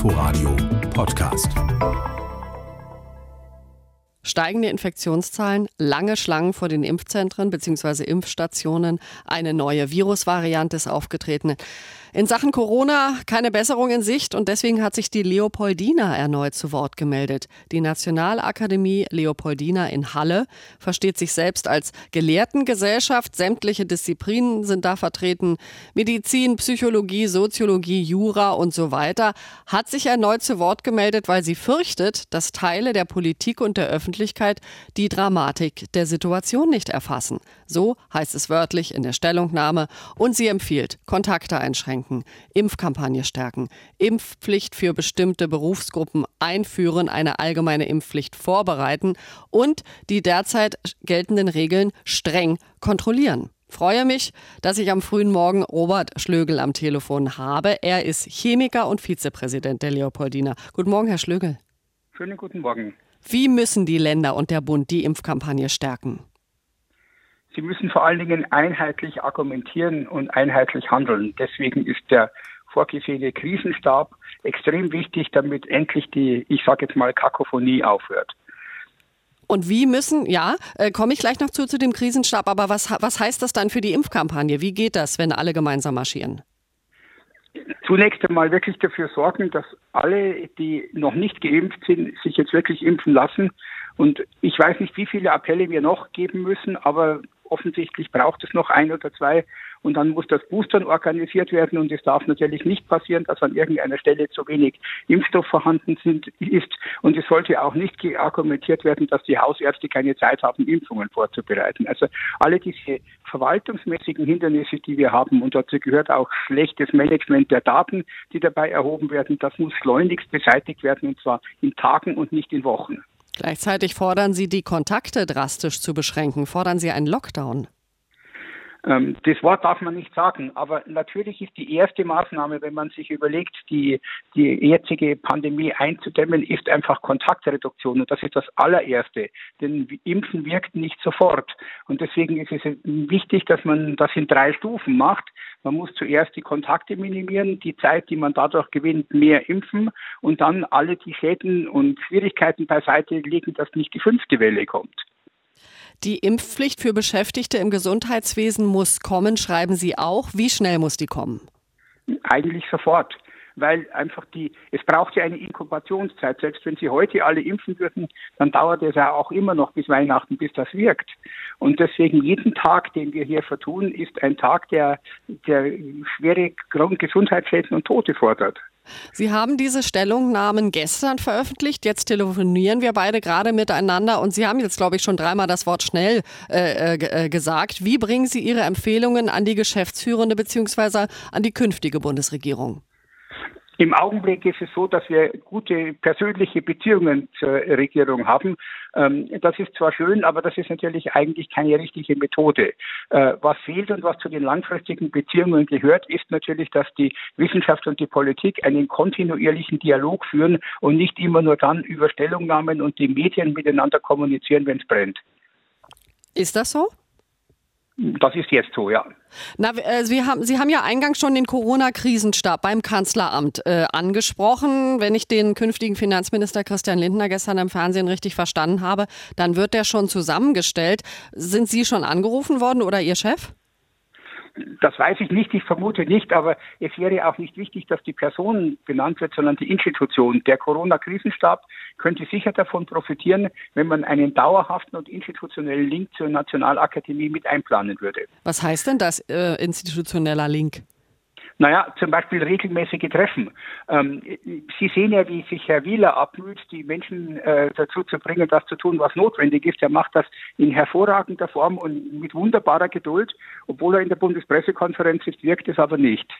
Inforadio Podcast. Steigende Infektionszahlen, lange Schlangen vor den Impfzentren bzw. Impfstationen, eine neue Virusvariante ist aufgetreten. In Sachen Corona keine Besserung in Sicht und deswegen hat sich die Leopoldina erneut zu Wort gemeldet. Die Nationalakademie Leopoldina in Halle versteht sich selbst als Gelehrtengesellschaft. Sämtliche Disziplinen sind da vertreten. Medizin, Psychologie, Soziologie, Jura und so weiter. Hat sich erneut zu Wort gemeldet, weil sie fürchtet, dass Teile der Politik und der Öffentlichkeit die Dramatik der Situation nicht erfassen. So heißt es wörtlich in der Stellungnahme und sie empfiehlt Kontakte einschränken einschränken, Impfkampagne stärken, Impfpflicht für bestimmte Berufsgruppen einführen, eine allgemeine Impfpflicht vorbereiten und die derzeit geltenden Regeln streng kontrollieren. Freue mich, dass ich am frühen Morgen Robert Schlögel am Telefon habe. Er ist Chemiker und Vizepräsident der Leopoldina. Guten Morgen, Herr Schlögel. Schönen guten Morgen. Wie müssen die Länder und der Bund die Impfkampagne stärken? Sie müssen vor allen Dingen einheitlich argumentieren und einheitlich handeln. Deswegen ist der vorgesehene Krisenstab extrem wichtig, damit endlich die, ich sage jetzt mal, Kakophonie aufhört. Und wie müssen, ja, äh, komme ich gleich noch zu, zu dem Krisenstab, aber was, was heißt das dann für die Impfkampagne? Wie geht das, wenn alle gemeinsam marschieren? Zunächst einmal wirklich dafür sorgen, dass alle, die noch nicht geimpft sind, sich jetzt wirklich impfen lassen. Und ich weiß nicht, wie viele Appelle wir noch geben müssen, aber offensichtlich braucht es noch ein oder zwei und dann muss das Boostern organisiert werden und es darf natürlich nicht passieren, dass an irgendeiner Stelle zu wenig Impfstoff vorhanden sind, ist und es sollte auch nicht argumentiert werden, dass die Hausärzte keine Zeit haben, Impfungen vorzubereiten. Also alle diese verwaltungsmäßigen Hindernisse, die wir haben und dazu gehört auch schlechtes Management der Daten, die dabei erhoben werden, das muss schleunigst beseitigt werden und zwar in Tagen und nicht in Wochen. Gleichzeitig fordern Sie, die Kontakte drastisch zu beschränken. Fordern Sie einen Lockdown? Ähm, das Wort darf man nicht sagen, aber natürlich ist die erste Maßnahme, wenn man sich überlegt, die, die jetzige Pandemie einzudämmen, ist einfach Kontaktreduktion. Und das ist das allererste. Denn Impfen wirkt nicht sofort. Und deswegen ist es wichtig, dass man das in drei Stufen macht. Man muss zuerst die Kontakte minimieren, die Zeit, die man dadurch gewinnt, mehr impfen und dann alle die Schäden und Schwierigkeiten beiseite legen, dass nicht die fünfte Welle kommt. Die Impfpflicht für Beschäftigte im Gesundheitswesen muss kommen, schreiben Sie auch. Wie schnell muss die kommen? Eigentlich sofort weil einfach die, es braucht ja eine Inkubationszeit. Selbst wenn Sie heute alle impfen würden, dann dauert es ja auch immer noch bis Weihnachten, bis das wirkt. Und deswegen jeden Tag, den wir hier vertun, ist ein Tag, der, der schwere Gesundheitsschäden und Tote fordert. Sie haben diese Stellungnahmen gestern veröffentlicht. Jetzt telefonieren wir beide gerade miteinander und Sie haben jetzt, glaube ich, schon dreimal das Wort schnell äh, äh, gesagt. Wie bringen Sie Ihre Empfehlungen an die Geschäftsführende bzw. an die künftige Bundesregierung? Im Augenblick ist es so, dass wir gute persönliche Beziehungen zur Regierung haben. Ähm, das ist zwar schön, aber das ist natürlich eigentlich keine richtige Methode. Äh, was fehlt und was zu den langfristigen Beziehungen gehört, ist natürlich, dass die Wissenschaft und die Politik einen kontinuierlichen Dialog führen und nicht immer nur dann über Stellungnahmen und die Medien miteinander kommunizieren, wenn es brennt. Ist das so? Das ist jetzt so, ja. Na, äh, Sie, haben, Sie haben ja eingangs schon den Corona-Krisenstab beim Kanzleramt äh, angesprochen. Wenn ich den künftigen Finanzminister Christian Lindner gestern im Fernsehen richtig verstanden habe, dann wird der schon zusammengestellt. Sind Sie schon angerufen worden oder Ihr Chef? Das weiß ich nicht, ich vermute nicht, aber es wäre auch nicht wichtig, dass die Person benannt wird, sondern die Institution. Der Corona-Krisenstab könnte sicher davon profitieren, wenn man einen dauerhaften und institutionellen Link zur Nationalakademie mit einplanen würde. Was heißt denn das, äh, institutioneller Link? Naja, zum Beispiel regelmäßige Treffen. Ähm, Sie sehen ja, wie sich Herr Wieler abmüht, die Menschen äh, dazu zu bringen, das zu tun, was notwendig ist. Er macht das in hervorragender Form und mit wunderbarer Geduld. Obwohl er in der Bundespressekonferenz ist, wirkt es aber nicht.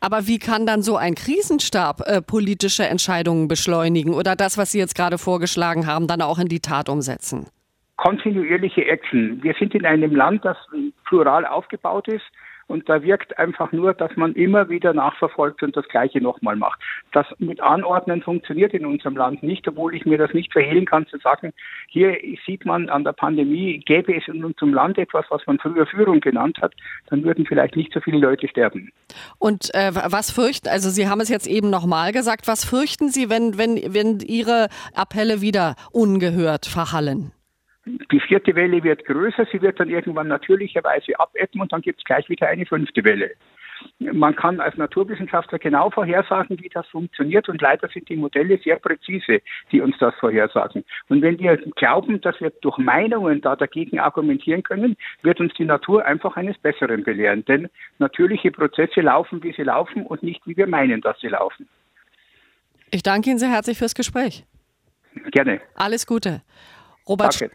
Aber wie kann dann so ein Krisenstab äh, politische Entscheidungen beschleunigen oder das, was Sie jetzt gerade vorgeschlagen haben, dann auch in die Tat umsetzen? Kontinuierliche Action. Wir sind in einem Land, das plural aufgebaut ist Und da wirkt einfach nur, dass man immer wieder nachverfolgt und das Gleiche nochmal macht. Das mit Anordnen funktioniert in unserem Land nicht, obwohl ich mir das nicht verhehlen kann zu sagen, hier sieht man an der Pandemie, gäbe es in unserem Land etwas, was man früher Führung genannt hat, dann würden vielleicht nicht so viele Leute sterben. Und äh, was fürchten, also Sie haben es jetzt eben nochmal gesagt, was fürchten Sie, wenn, wenn, wenn Ihre Appelle wieder ungehört verhallen? Die vierte Welle wird größer, sie wird dann irgendwann natürlicherweise abebben und dann gibt es gleich wieder eine fünfte Welle. Man kann als Naturwissenschaftler genau vorhersagen, wie das funktioniert und leider sind die Modelle sehr präzise, die uns das vorhersagen. Und wenn wir glauben, dass wir durch Meinungen da dagegen argumentieren können, wird uns die Natur einfach eines Besseren belehren. Denn natürliche Prozesse laufen, wie sie laufen und nicht, wie wir meinen, dass sie laufen. Ich danke Ihnen sehr herzlich fürs Gespräch. Gerne. Alles Gute. Robert, Danke.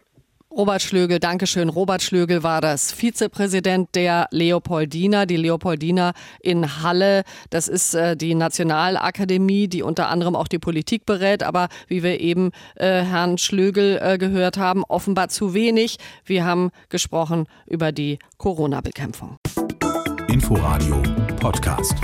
Robert Schlögel, Dankeschön. Robert Schlögel war das Vizepräsident der Leopoldina, die Leopoldina in Halle. Das ist äh, die Nationalakademie, die unter anderem auch die Politik berät, aber wie wir eben äh, Herrn Schlögel äh, gehört haben, offenbar zu wenig. Wir haben gesprochen über die Corona-Bekämpfung. Inforadio Podcast.